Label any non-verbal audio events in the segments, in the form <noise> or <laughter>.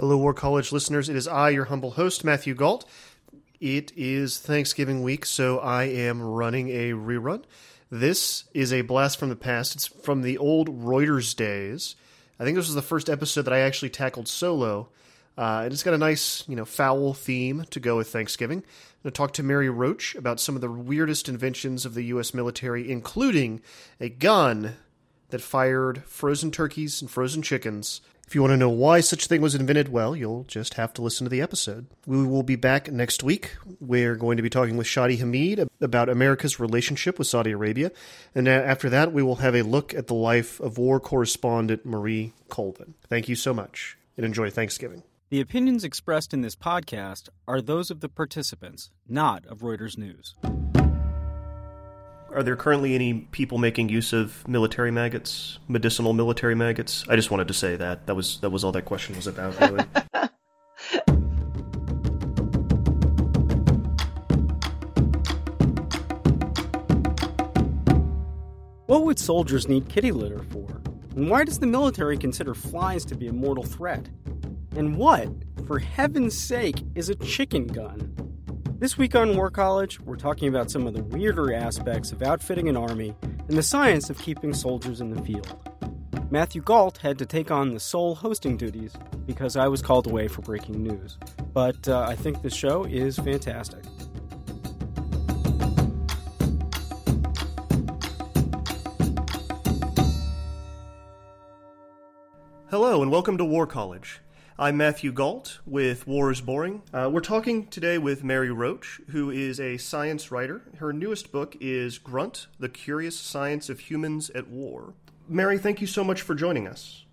Hello, War College listeners. It is I, your humble host, Matthew Gault. It is Thanksgiving week, so I am running a rerun. This is a blast from the past. It's from the old Reuters days. I think this was the first episode that I actually tackled solo. Uh, and it's got a nice, you know, fowl theme to go with Thanksgiving. I'm going to talk to Mary Roach about some of the weirdest inventions of the U.S. military, including a gun that fired frozen turkeys and frozen chickens if you want to know why such a thing was invented, well, you'll just have to listen to the episode. We will be back next week. We're going to be talking with Shadi Hamid about America's relationship with Saudi Arabia. And after that, we will have a look at the life of war correspondent Marie Colvin. Thank you so much and enjoy Thanksgiving. The opinions expressed in this podcast are those of the participants, not of Reuters News. Are there currently any people making use of military maggots, medicinal military maggots? I just wanted to say that. That was that was all that question was about, really. <laughs> what would soldiers need kitty litter for? And why does the military consider flies to be a mortal threat? And what, for heaven's sake, is a chicken gun? This week on War College, we're talking about some of the weirder aspects of outfitting an army and the science of keeping soldiers in the field. Matthew Gault had to take on the sole hosting duties because I was called away for breaking news. But uh, I think the show is fantastic. Hello, and welcome to War College. I'm Matthew Gault with War is Boring. Uh, we're talking today with Mary Roach, who is a science writer. Her newest book is Grunt The Curious Science of Humans at War. Mary, thank you so much for joining us.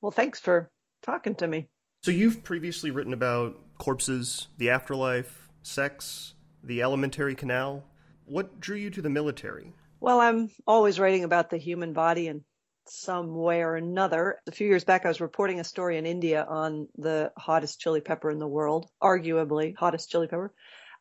Well, thanks for talking to me. So, you've previously written about corpses, the afterlife, sex, the alimentary canal. What drew you to the military? Well, I'm always writing about the human body and some way or another. A few years back, I was reporting a story in India on the hottest chili pepper in the world, arguably hottest chili pepper.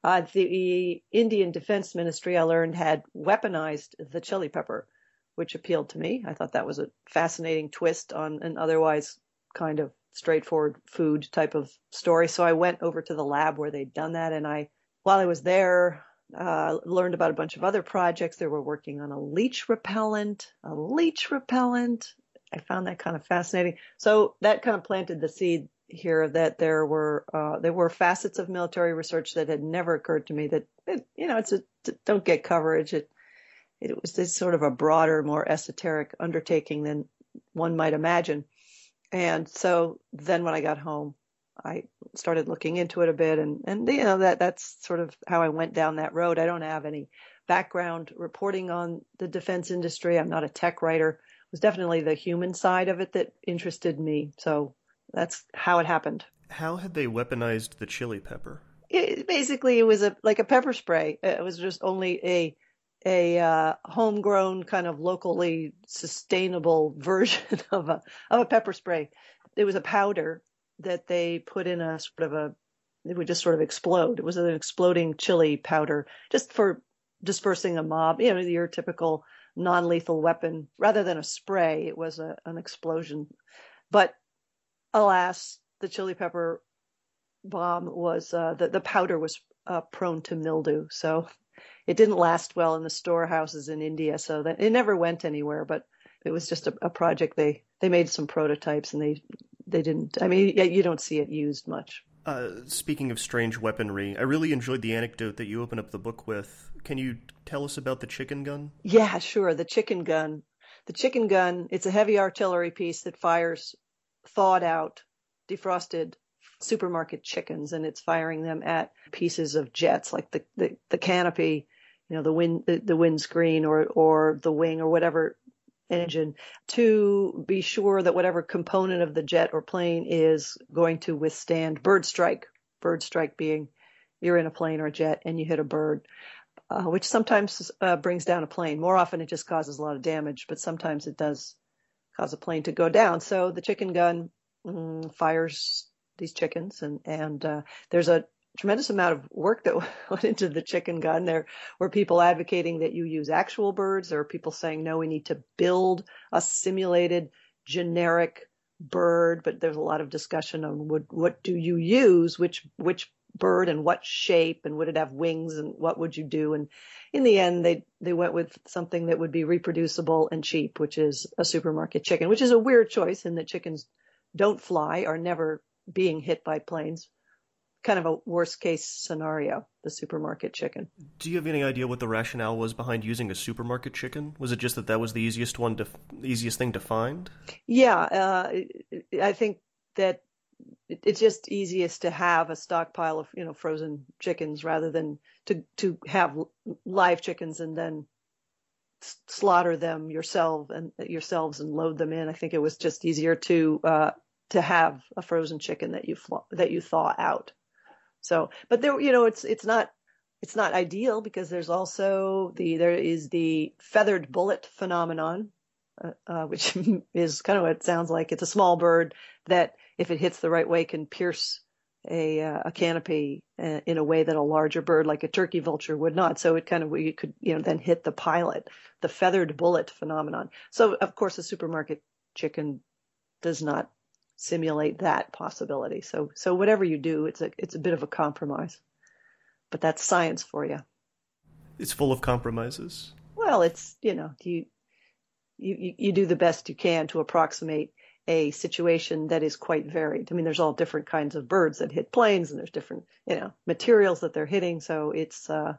Uh, the Indian Defense Ministry, I learned, had weaponized the chili pepper, which appealed to me. I thought that was a fascinating twist on an otherwise kind of straightforward food type of story. So I went over to the lab where they'd done that, and I, while I was there, uh, learned about a bunch of other projects. They were working on a leech repellent, a leech repellent. I found that kind of fascinating. So that kind of planted the seed here that there were uh, there were facets of military research that had never occurred to me. That it, you know, it's a don't get coverage. It it was this sort of a broader, more esoteric undertaking than one might imagine. And so then when I got home, I started looking into it a bit and, and you know that that's sort of how I went down that road. I don't have any background reporting on the defense industry. I'm not a tech writer. It was definitely the human side of it that interested me. So that's how it happened. How had they weaponized the chili pepper? It, basically, it was a like a pepper spray. It was just only a a uh, homegrown kind of locally sustainable <laughs> version of a of a pepper spray. It was a powder that they put in a sort of a it would just sort of explode. It was an exploding chili powder just for dispersing a mob. You know, your typical non-lethal weapon. Rather than a spray, it was a, an explosion. But alas, the chili pepper bomb was uh, the the powder was uh, prone to mildew, so it didn't last well in the storehouses in India. So that it never went anywhere. But it was just a, a project. They they made some prototypes and they they didn't. I mean, you don't see it used much. Uh, speaking of strange weaponry, I really enjoyed the anecdote that you open up the book with. Can you tell us about the chicken gun? Yeah, sure. The chicken gun. The chicken gun, it's a heavy artillery piece that fires thawed out, defrosted supermarket chickens, and it's firing them at pieces of jets like the, the, the canopy, you know, the wind, the, the windscreen or, or the wing or whatever engine to be sure that whatever component of the jet or plane is going to withstand bird strike. Bird strike being you're in a plane or a jet and you hit a bird, uh, which sometimes uh, brings down a plane. More often it just causes a lot of damage, but sometimes it does cause a plane to go down. So the chicken gun mm, fires these chickens and, and uh, there's a tremendous amount of work that <laughs> went into the chicken gun. There were people advocating that you use actual birds. There people saying, no, we need to build a simulated generic bird, but there's a lot of discussion on what, what do you use, which, which bird and what shape and would it have wings and what would you do? And in the end, they, they went with something that would be reproducible and cheap, which is a supermarket chicken, which is a weird choice in that chickens don't fly, are never being hit by planes. Kind of a worst case scenario, the supermarket chicken. Do you have any idea what the rationale was behind using a supermarket chicken? Was it just that that was the easiest one to, easiest thing to find? Yeah, uh, I think that it's just easiest to have a stockpile of you know frozen chickens rather than to to have live chickens and then slaughter them yourself and yourselves and load them in. I think it was just easier to uh, to have a frozen chicken that you that you thaw out. So, but there, you know, it's it's not it's not ideal because there's also the there is the feathered bullet phenomenon, uh, uh, which <laughs> is kind of what it sounds like. It's a small bird that, if it hits the right way, can pierce a, uh, a canopy uh, in a way that a larger bird like a turkey vulture would not. So it kind of you could you know then hit the pilot, the feathered bullet phenomenon. So of course a supermarket chicken does not simulate that possibility. So so whatever you do, it's a it's a bit of a compromise. But that's science for you. It's full of compromises. Well, it's you know you you you do the best you can to approximate a situation that is quite varied. I mean, there's all different kinds of birds that hit planes, and there's different you know materials that they're hitting. So it's uh,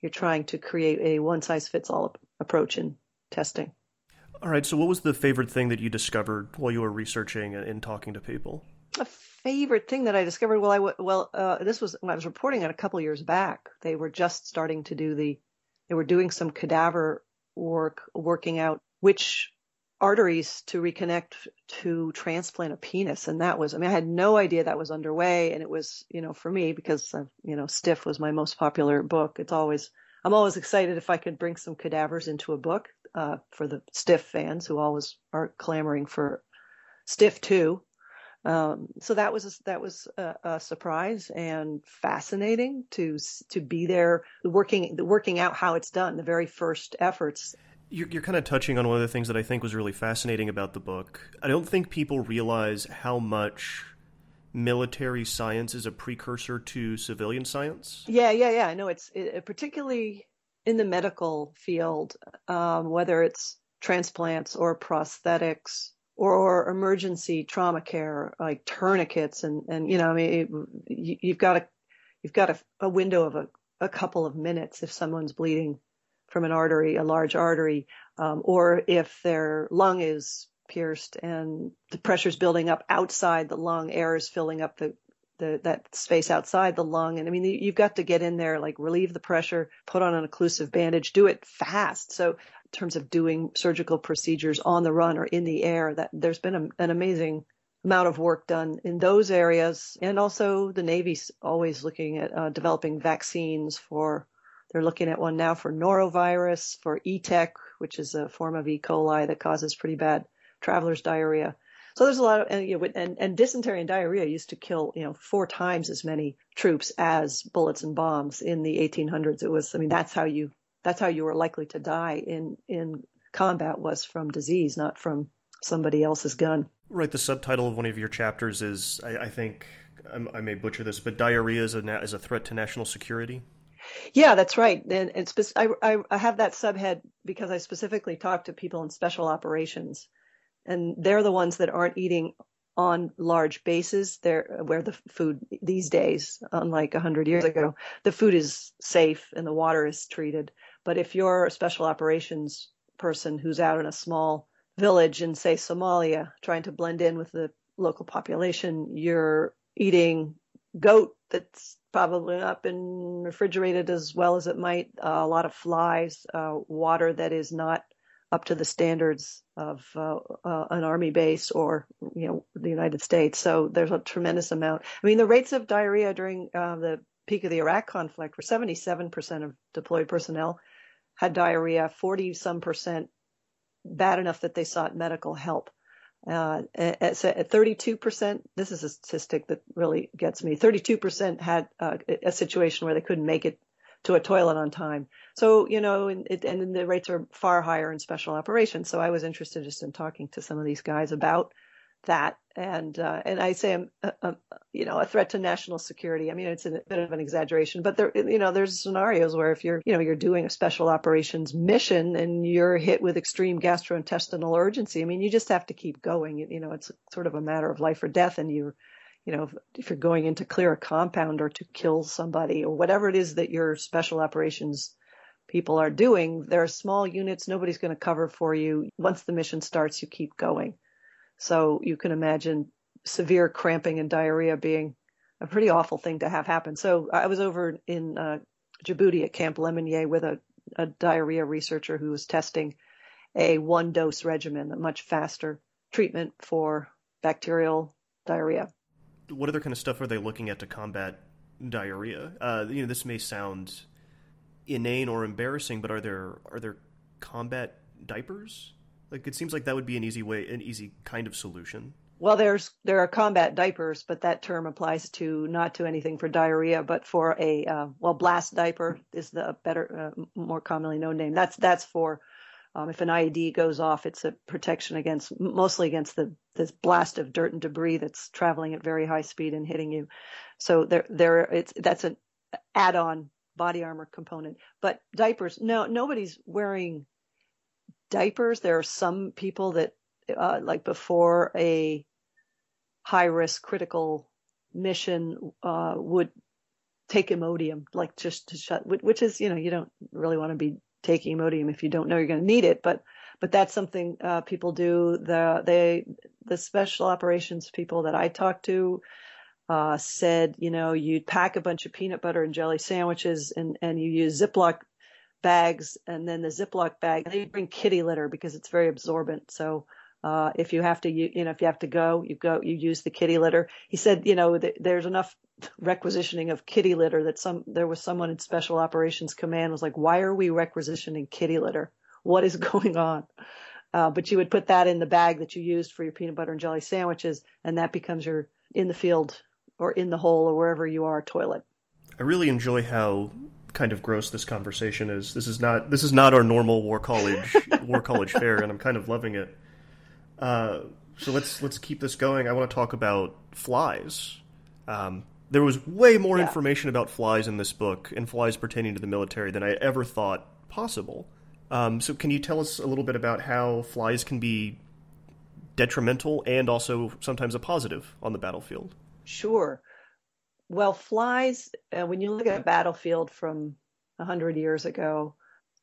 you're trying to create a one size fits all approach in testing. All right. So, what was the favorite thing that you discovered while you were researching and talking to people? A favorite thing that I discovered. Well, I well, uh, this was when I was reporting it a couple years back. They were just starting to do the. They were doing some cadaver work, working out which arteries to reconnect to transplant a penis and that was i mean i had no idea that was underway and it was you know for me because you know stiff was my most popular book it's always i'm always excited if i could bring some cadavers into a book uh, for the Stiff fans who always are clamoring for Stiff too. Um, so that was a, that was a, a, surprise and fascinating to to be there, working working out how it's done, the very first efforts. You're, you're kind of touching on one of the things that I think was really fascinating about the book. I don't think people realize how much military science is a precursor to civilian science. Yeah, yeah, yeah. I know it's it, particularly in the medical field, um, whether it's transplants or prosthetics or, emergency trauma care, like tourniquets, and and you know, I mean, it, you, have got a you've got a, a window of a, a, couple of minutes if someone's bleeding from an artery, a large artery, um, or if their lung is pierced and the pressure's building up outside the lung, air is filling up the the, that space outside the lung. And I mean, you've got to get in there, like relieve the pressure, put on an occlusive bandage, do it fast. So in terms of doing surgical procedures on the run or in the air, that there's been a, an amazing amount of work done in those areas. And also the Navy's always looking at uh, developing vaccines for, they're looking at one now for norovirus, for ETEC, which is a form of E. coli that causes pretty bad traveler's diarrhea. So there's a lot of, and, you know, and, and dysentery and diarrhea used to kill, you know, four times as many troops as bullets and bombs in the 1800s. It was, I mean, that's how you, that's how you were likely to die in, in combat was from disease, not from somebody else's gun. Right. The subtitle of one of your chapters is, I, I think, um, I, may butcher this, but diarrhea is a, is a threat to national security. Yeah, that's right. And it's I, I have that subhead because I specifically talk to people in special operations and they're the ones that aren't eating on large bases. They're where the food these days unlike 100 years ago the food is safe and the water is treated. But if you're a special operations person who's out in a small village in say Somalia trying to blend in with the local population you're eating goat that's probably not been refrigerated as well as it might uh, a lot of flies uh, water that is not up to the standards of uh, uh, an army base or you know the United States. So there's a tremendous amount. I mean, the rates of diarrhea during uh, the peak of the Iraq conflict were 77% of deployed personnel had diarrhea, 40 some percent bad enough that they sought medical help. Uh, at, at 32%, this is a statistic that really gets me. 32% had uh, a situation where they couldn't make it to a toilet on time. So, you know, and, and the rates are far higher in special operations. So I was interested just in talking to some of these guys about that. And uh, and I say I'm, a, a, you know, a threat to national security. I mean, it's a bit of an exaggeration, but there, you know, there's scenarios where if you're, you know, you're doing a special operations mission and you're hit with extreme gastrointestinal urgency, I mean, you just have to keep going. You know, it's sort of a matter of life or death, and you're you know, if you're going in to clear a compound or to kill somebody or whatever it is that your special operations people are doing, there are small units. Nobody's going to cover for you. Once the mission starts, you keep going. So you can imagine severe cramping and diarrhea being a pretty awful thing to have happen. So I was over in uh, Djibouti at Camp Lemonnier with a, a diarrhea researcher who was testing a one dose regimen, a much faster treatment for bacterial diarrhea what other kind of stuff are they looking at to combat diarrhea? Uh, you know, this may sound inane or embarrassing, but are there are there combat diapers? Like it seems like that would be an easy way, an easy kind of solution. Well, there's there are combat diapers, but that term applies to not to anything for diarrhea, but for a uh, well, blast diaper is the better, uh, more commonly known name. That's that's for um, if an IED goes off, it's a protection against mostly against the this blast of dirt and debris that's traveling at very high speed and hitting you. So there, there, it's that's an add-on body armor component. But diapers, no, nobody's wearing diapers. There are some people that, uh, like before a high-risk critical mission, uh, would take Imodium, like just to shut, which is, you know, you don't really want to be taking Imodium if you don't know you're going to need it. But but that's something uh, people do. The they the special operations people that I talked to uh, said, you know, you'd pack a bunch of peanut butter and jelly sandwiches and and you use Ziploc bags, and then the Ziploc bag they bring kitty litter because it's very absorbent. So. Uh, if you have to, you, you know, if you have to go, you go, you use the kitty litter. He said, you know, th- there's enough requisitioning of kitty litter that some there was someone in special operations command was like why are we requisitioning kitty litter? What is <laughs> going on? Uh, but you would put that in the bag that you used for your peanut butter and jelly sandwiches and that becomes your in the field or in the hole or wherever you are toilet. I really enjoy how kind of gross this conversation is. This is not this is not our normal war college <laughs> war college fare and i'm kind of loving it. Uh, so let's let's keep this going. I want to talk about flies. Um, there was way more yeah. information about flies in this book and flies pertaining to the military than I ever thought possible. Um, so, can you tell us a little bit about how flies can be detrimental and also sometimes a positive on the battlefield? Sure. Well, flies, uh, when you look at a battlefield from 100 years ago,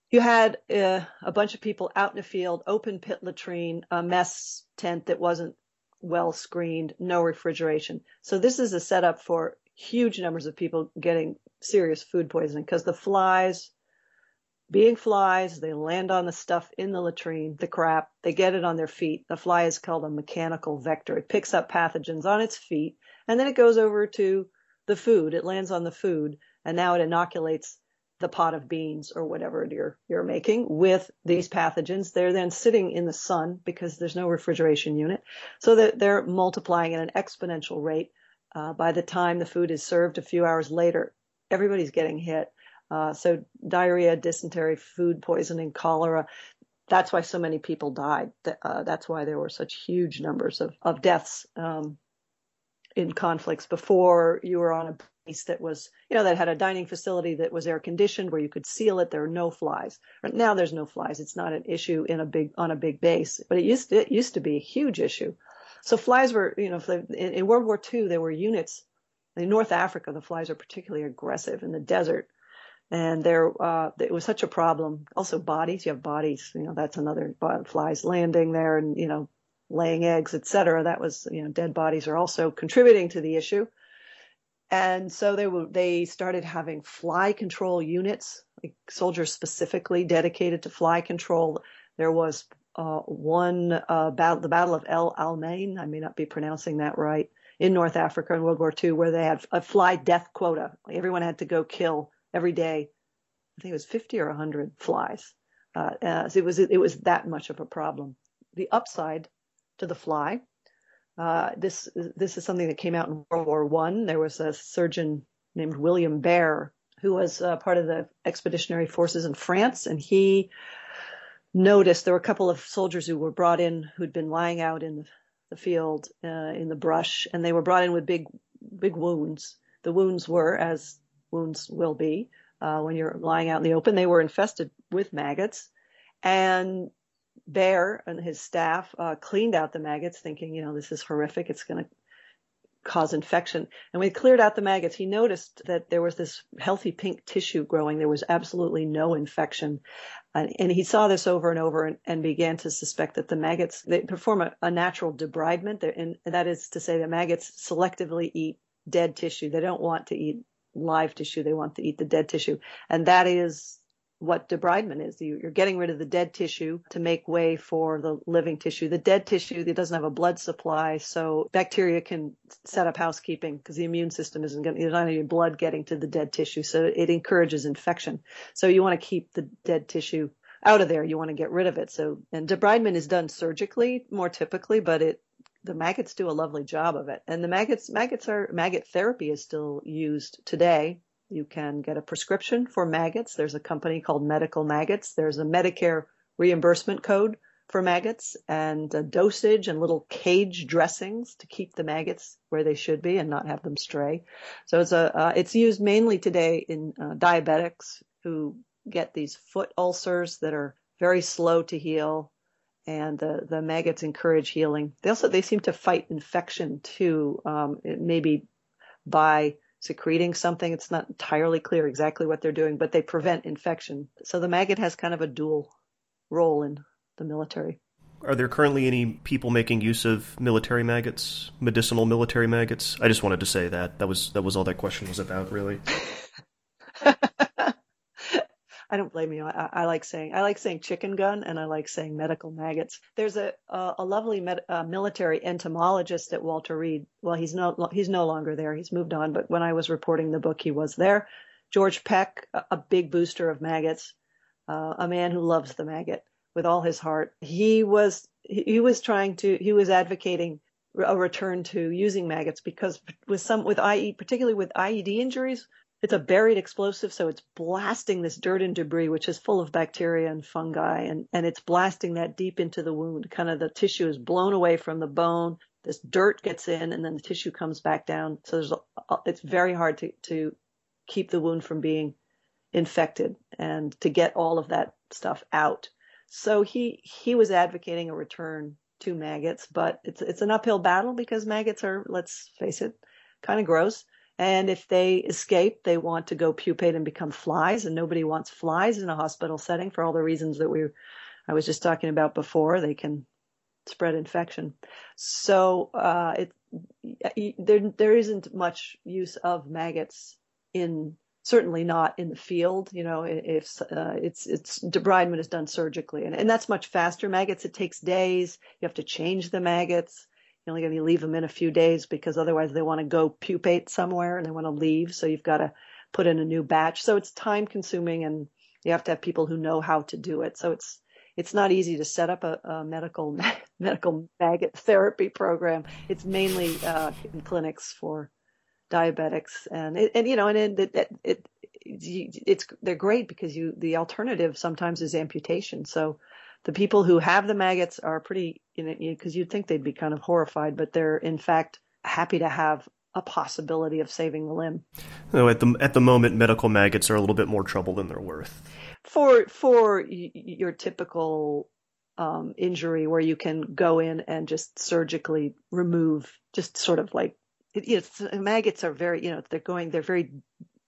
you had uh, a bunch of people out in the field, open pit latrine, a mess tent that wasn't well screened, no refrigeration. So this is a setup for huge numbers of people getting serious food poisoning because the flies, being flies, they land on the stuff in the latrine, the crap, they get it on their feet. The fly is called a mechanical vector. It picks up pathogens on its feet and then it goes over to the food. It lands on the food and now it inoculates the pot of beans or whatever you're you're making with these pathogens. They're then sitting in the sun because there's no refrigeration unit, so that they're multiplying at an exponential rate. Uh, by the time the food is served a few hours later, everybody's getting hit. Uh, so diarrhea, dysentery, food poisoning, cholera. That's why so many people died. Uh, that's why there were such huge numbers of, of deaths um, in conflicts before you were on a base that was, you know, that had a dining facility that was air conditioned where you could seal it. There were no flies. Now there's no flies. It's not an issue in a big on a big base, but it used to, it used to be a huge issue. So flies were, you know, in, in World War II there were units in North Africa. The flies are particularly aggressive in the desert, and there uh, it was such a problem. Also bodies, you have bodies. You know, that's another flies landing there and you know laying eggs, etc. That was, you know, dead bodies are also contributing to the issue. And so they were, they started having fly control units, like soldiers specifically dedicated to fly control. There was uh, one uh, battle, the Battle of El Alamein. I may not be pronouncing that right in North Africa in World War II, where they had a fly death quota. Everyone had to go kill every day. I think it was 50 or 100 flies. Uh, uh, so it was it was that much of a problem. The upside to the fly uh, this this is something that came out in World War One. There was a surgeon named William Baer who was uh, part of the expeditionary forces in France, and he noticed there were a couple of soldiers who were brought in who'd been lying out in the field uh, in the brush, and they were brought in with big, big wounds. The wounds were, as wounds will be uh, when you're lying out in the open, they were infested with maggots. And Baer and his staff uh, cleaned out the maggots, thinking, you know, this is horrific. It's going to cause infection. And when he cleared out the maggots, he noticed that there was this healthy pink tissue growing. There was absolutely no infection. And, and he saw this over and over and, and, began to suspect that the maggots, they perform a, a natural debridement. And that is to say the maggots selectively eat dead tissue. They don't want to eat live tissue. They want to eat the dead tissue. And that is what debridement is. You're getting rid of the dead tissue to make way for the living tissue. The dead tissue that doesn't have a blood supply, so bacteria can set up housekeeping because the immune system isn't going. There's not any blood getting to the dead tissue, so it encourages infection. So you want to keep the dead tissue out of there. You want to get rid of it. So and debridement is done surgically more typically, but it the maggots do a lovely job of it. And the maggots maggots are maggot therapy is still used today you can get a prescription for maggots. There's a company called Medical Maggots. There's a Medicare reimbursement code for maggots and a dosage and little cage dressings to keep the maggots where they should be and not have them stray. So it's a uh, it's used mainly today in uh, diabetics who get these foot ulcers that are very slow to heal and the, the maggots encourage healing. They also they seem to fight infection too, um, maybe by secreting something. It's not entirely clear exactly what they're doing, but they prevent infection. So the maggot has kind of a dual role in the military. Are there currently any people making use of military maggots, medicinal military maggots? I just wanted to say that. That was that was all that question was about, really. <laughs> I don't blame you. I, I, like saying I like saying chicken gun, and I like saying medical maggots. There's a a, a lovely med, uh, military entomologist at Walter Reed. Well, he's no he's no longer there. He's moved on. But when I was reporting the book, he was there. George Peck, a, a big booster of maggots, uh, a man who loves the maggot with all his heart. He was he was trying to he was advocating a return to using maggots because with some with IE particularly with IED injuries it's a buried explosive, so it's blasting this dirt and debris, which is full of bacteria and fungi, and, and it's blasting that deep into the wound. Kind of the tissue is blown away from the bone. This dirt gets in, and then the tissue comes back down. So there's a, it's very hard to, to keep the wound from being infected and to get all of that stuff out. So he he was advocating a return to maggots, but it's it's an uphill battle because maggots are, let's face it, kind of gross. And if they escape, they want to go pupate and become flies, and nobody wants flies in a hospital setting for all the reasons that we I was just talking about before. They can spread infection. So uh, it, there there isn't much use of maggots in certainly not in the field. You know, if uh, it's it's debridement is done surgically, and, and that's much faster. Maggots it takes days. You have to change the maggots. You're only going to leave them in a few days because otherwise they want to go pupate somewhere and they want to leave. So you've got to put in a new batch. So it's time consuming and you have to have people who know how to do it. So it's it's not easy to set up a, a medical <laughs> medical maggot therapy program. It's mainly uh, in clinics for diabetics and it, and you know and it, it, it it's they're great because you the alternative sometimes is amputation. So the people who have the maggots are pretty, you know, because you'd think they'd be kind of horrified, but they're in fact happy to have a possibility of saving the limb. No, at the at the moment, medical maggots are a little bit more trouble than they're worth. For for your typical um, injury, where you can go in and just surgically remove, just sort of like it, it's maggots are very, you know, they're going, they're very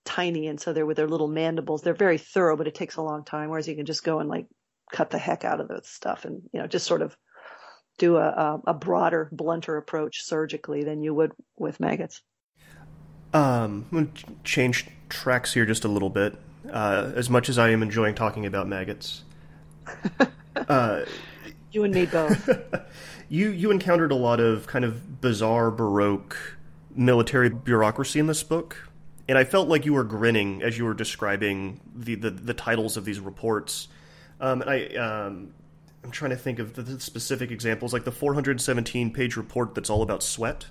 tiny, and so they're with their little mandibles. They're very thorough, but it takes a long time. Whereas you can just go and like cut the heck out of the stuff and you know just sort of do a, a broader, blunter approach surgically than you would with maggots. Um, I'm going to change tracks here just a little bit. Uh, as much as I am enjoying talking about maggots, <laughs> uh, you and me both. <laughs> you you encountered a lot of kind of bizarre baroque military bureaucracy in this book, and I felt like you were grinning as you were describing the the, the titles of these reports. Um, and I, um, I'm trying to think of the specific examples, like the 417 page report that's all about sweat.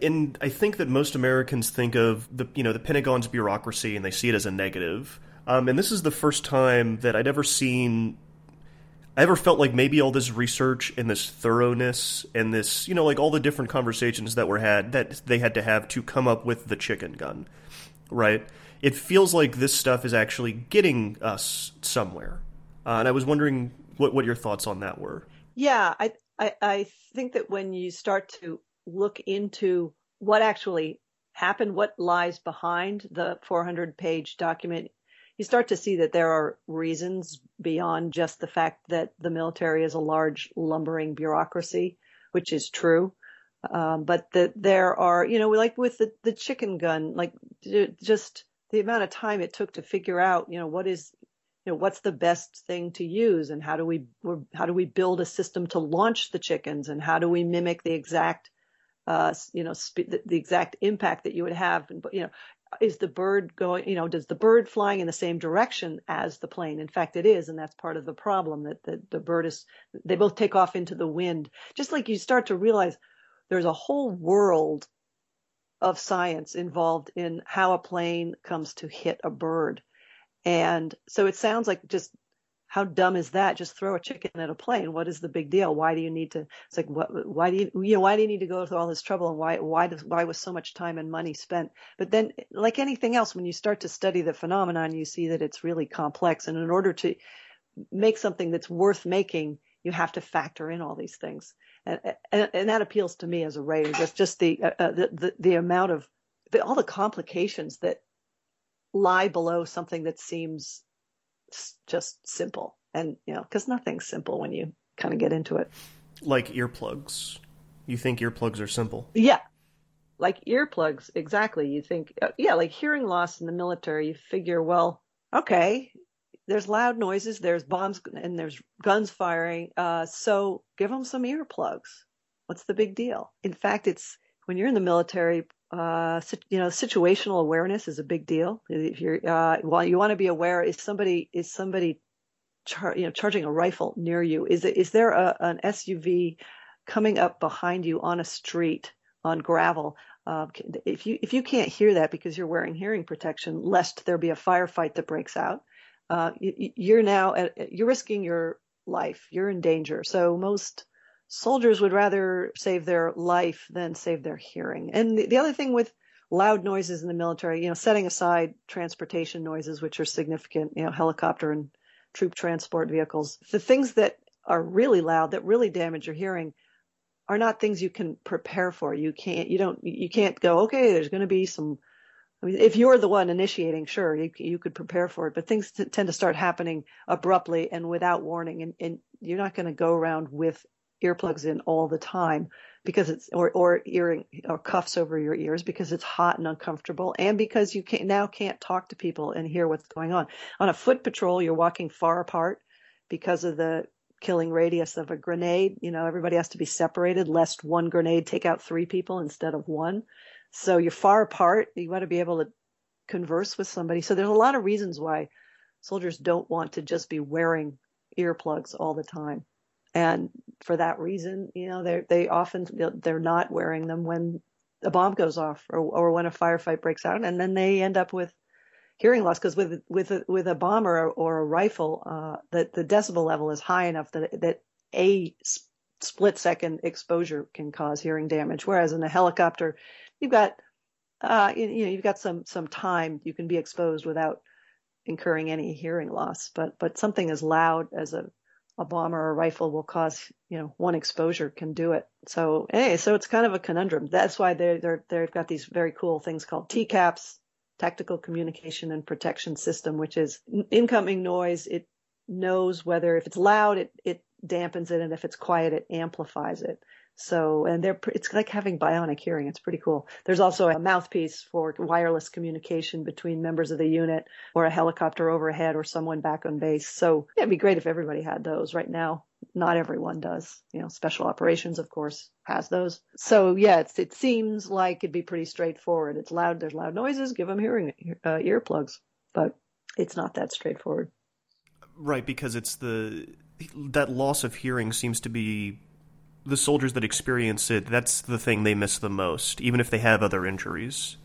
And I think that most Americans think of the, you know, the Pentagon's bureaucracy and they see it as a negative. Um, and this is the first time that I'd ever seen I ever felt like maybe all this research and this thoroughness and this, you know, like all the different conversations that were had that they had to have to come up with the chicken gun, right? It feels like this stuff is actually getting us somewhere. Uh, and I was wondering what, what your thoughts on that were. Yeah, I, I, I think that when you start to look into what actually happened, what lies behind the 400 page document, you start to see that there are reasons beyond just the fact that the military is a large lumbering bureaucracy, which is true. Um, but that there are, you know, like with the, the chicken gun, like just the amount of time it took to figure out, you know, what is, you know, what's the best thing to use and how do we, how do we build a system to launch the chickens and how do we mimic the exact, uh, you know, sp- the, the exact impact that you would have, you know, is the bird going, you know, does the bird flying in the same direction as the plane? In fact, it is, and that's part of the problem that the, the bird is, they both take off into the wind. Just like you start to realize there's a whole world of science involved in how a plane comes to hit a bird. And so it sounds like just how dumb is that? Just throw a chicken at a plane. What is the big deal? Why do you need to? It's like what? Why do you? You know, why do you need to go through all this trouble? And why? Why does? Why was so much time and money spent? But then, like anything else, when you start to study the phenomenon, you see that it's really complex. And in order to make something that's worth making, you have to factor in all these things. And and, and that appeals to me as a writer. Just just the uh, uh, the, the the amount of the, all the complications that lie below something that seems just simple. And, you know, because nothing's simple when you kind of get into it. Like earplugs. You think earplugs are simple? Yeah. Like earplugs, exactly. You think, uh, yeah, like hearing loss in the military, you figure, well, okay, there's loud noises, there's bombs, and there's guns firing. Uh, so give them some earplugs. What's the big deal? In fact, it's when you're in the military, uh, you know, situational awareness is a big deal. If you're, uh, well, you want to be aware is somebody, is somebody, char- you know, charging a rifle near you? Is it, is there a, an SUV coming up behind you on a street on gravel? Uh, if you, if you can't hear that because you're wearing hearing protection, lest there be a firefight that breaks out, uh, you, you're now, at, you're risking your life. You're in danger. So most, soldiers would rather save their life than save their hearing. And the, the, other thing with loud noises in the military, you know, setting aside transportation noises, which are significant, you know, helicopter and troop transport vehicles, the things that are really loud, that really damage your hearing, are not things you can prepare for. You can't, you don't, you can't go, okay, there's going to be some. I mean, if you're the one initiating, sure, you, you could prepare for it, but things t- tend to start happening abruptly and without warning, and, and you're not going to go around with earplugs in all the time because it's or or earring or cuffs over your ears because it's hot and uncomfortable and because you can now can't talk to people and hear what's going on. On a foot patrol, you're walking far apart because of the killing radius of a grenade. You know, everybody has to be separated lest one grenade take out three people instead of one. So you're far apart. You want to be able to converse with somebody. So there's a lot of reasons why soldiers don't want to just be wearing earplugs all the time and for that reason, you know, they they often they're not wearing them when a bomb goes off or or when a firefight breaks out, and then they end up with hearing loss because with with a, with a bomb or, a rifle, uh, that the decibel level is high enough that that a split second exposure can cause hearing damage, whereas in a helicopter, you've got uh, you, you know you've got some some time you can be exposed without incurring any hearing loss. But but something as loud as a a bomb or a rifle will cause, you know, one exposure can do it. So, hey, so it's kind of a conundrum. That's why they're, they're, they've got these very cool things called TCAPs, Tactical Communication and Protection System, which is incoming noise. It knows whether if it's loud, it, it dampens it, and if it's quiet, it amplifies it. So, and they're, it's like having bionic hearing. It's pretty cool. There's also a mouthpiece for wireless communication between members of the unit or a helicopter overhead or someone back on base. So it'd be great if everybody had those right now. Not everyone does. You know, special operations, of course, has those. So yeah, it seems like it'd be pretty straightforward. It's loud. There's loud noises. Give them hearing uh, earplugs, but it's not that straightforward. Right, because it's the that loss of hearing seems to be the soldiers that experience it, that's the thing they miss the most, even if they have other injuries.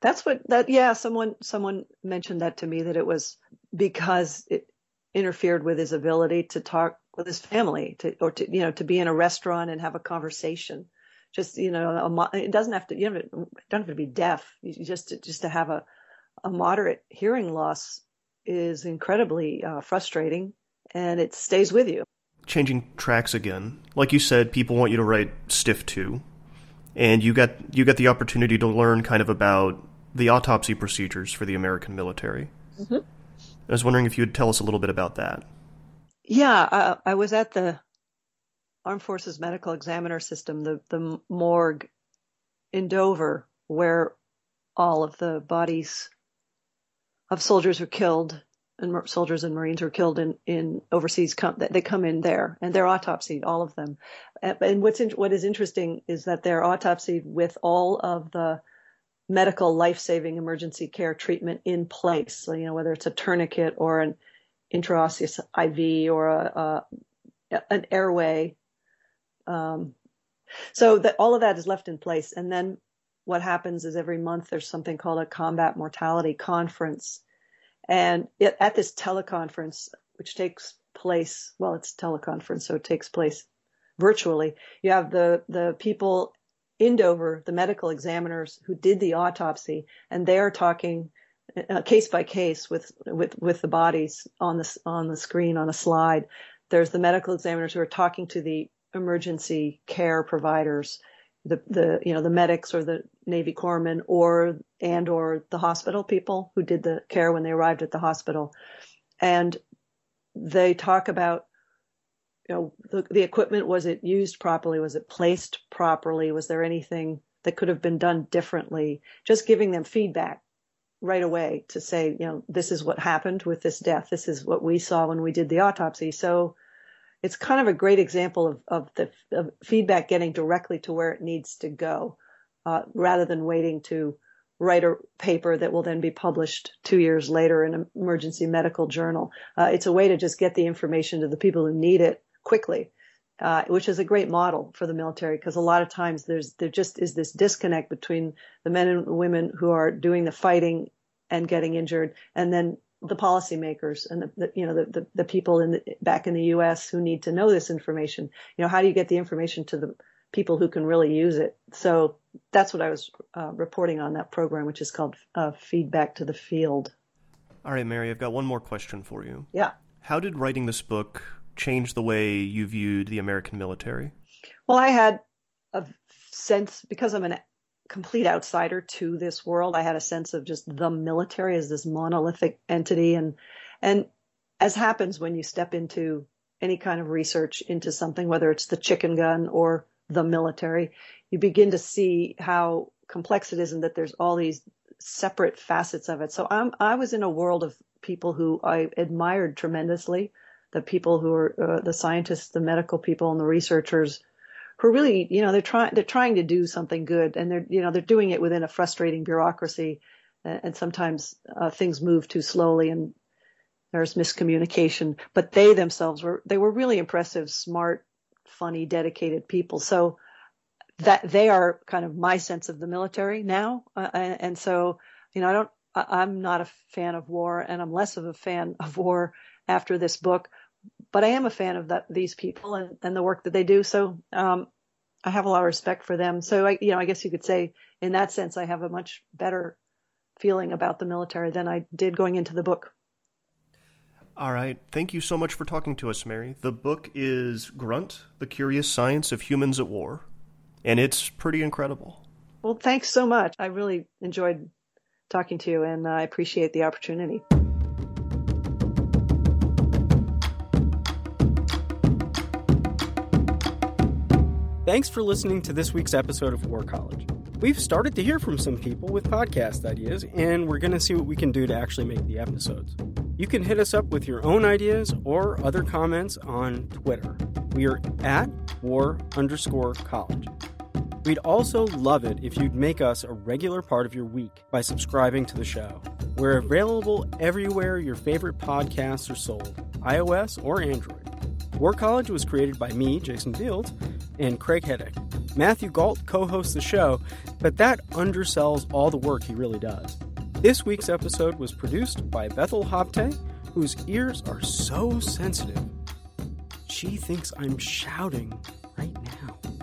That's what that yeah, someone someone mentioned that to me that it was because it interfered with his ability to talk with his family to, or to, you know, to be in a restaurant and have a conversation. Just, you know, a, it doesn't have to, you know, don't have to be deaf. You just, to, just to have a, a moderate hearing loss is incredibly uh, frustrating and it stays with you. Changing tracks again. Like you said, people want you to write Stiff 2 and you got you got the opportunity to learn kind of about the autopsy procedures for the American military. Mm-hmm. I was wondering if you would tell us a little bit about that. Yeah, I, I was at the Armed Forces Medical Examiner System, the the morgue in Dover, where all of the bodies of soldiers were killed and soldiers and Marines were killed in, in overseas come, they come in there and they're autopsied, all of them. And what's in, what is interesting is that they're autopsied with all of the medical life-saving emergency care treatment in place. So, you know, whether it's a tourniquet or an intraosseous IV or a, a an airway. Um, so that all of that is left in place. And then what happens is every month there's something called a combat mortality conference and it, at this teleconference, which takes place, well, it's teleconference, so it takes place virtually. You have the, the people in Dover, the medical examiners who did the autopsy, and they're talking uh, case by case with, with, with the bodies on the, on the screen on a slide. There's the medical examiners who are talking to the emergency care providers the the you know the medics or the Navy corpsmen or and or the hospital people who did the care when they arrived at the hospital, and they talk about you know the, the equipment was it used properly? Was it placed properly? Was there anything that could have been done differently? Just giving them feedback right away to say you know this is what happened with this death. This is what we saw when we did the autopsy. So it's kind of a great example of, of the of feedback getting directly to where it needs to go, uh, rather than waiting to write a paper that will then be published two years later in an emergency medical journal. Uh, it's a way to just get the information to the people who need it quickly, uh, which is a great model for the military because a lot of times there's there just is this disconnect between the men and women who are doing the fighting and getting injured, and then the policymakers and the, the you know the, the, the, people in the, back in the U.S. who need to know this information. You know, how do you get the information to the people who can really use it? So that's what I was uh, reporting on that program, which is called uh, Feedback to the Field. All right, Mary, I've got one more question for you. Yeah. How did writing this book change the way you viewed the American military? Well, I had a sense because I'm an complete outsider to this world. I had a sense of just the military as this monolithic entity and and as happens when you step into any kind of research into something, whether it's the chicken gun or the military, you begin to see how complex it is and that there's all these separate facets of it. So I'm, I was in a world of people who I admired tremendously, the people who are uh, the scientists, the medical people, and the researchers who really, you know, they're trying they're trying to do something good, and they're you know they're doing it within a frustrating bureaucracy, and sometimes uh, things move too slowly, and there's miscommunication. But they themselves were they were really impressive, smart, funny, dedicated people. So that they are kind of my sense of the military now, uh, and, and so you know I don't I'm not a fan of war, and I'm less of a fan of war after this book but I am a fan of that, these people and, and the work that they do. So, um, I have a lot of respect for them. So I, you know, I guess you could say in that sense, I have a much better feeling about the military than I did going into the book. All right. Thank you so much for talking to us, Mary. The book is Grunt, The Curious Science of Humans at War, and it's pretty incredible. Well, thanks so much. I really enjoyed talking to you, and I appreciate the opportunity. Thanks for listening to this week's episode of War College. We've started to hear from some people with podcast ideas, and we're going to see what we can do to actually make the episodes. You can hit us up with your own ideas or other comments on Twitter. We are at war underscore college. We'd also love it if you'd make us a regular part of your week by subscribing to the show. We're available everywhere your favorite podcasts are sold, iOS or Android. War College was created by me, Jason Fields, and Craig Heddick. Matthew Gault co hosts the show, but that undersells all the work he really does. This week's episode was produced by Bethel Habte, whose ears are so sensitive. She thinks I'm shouting right now.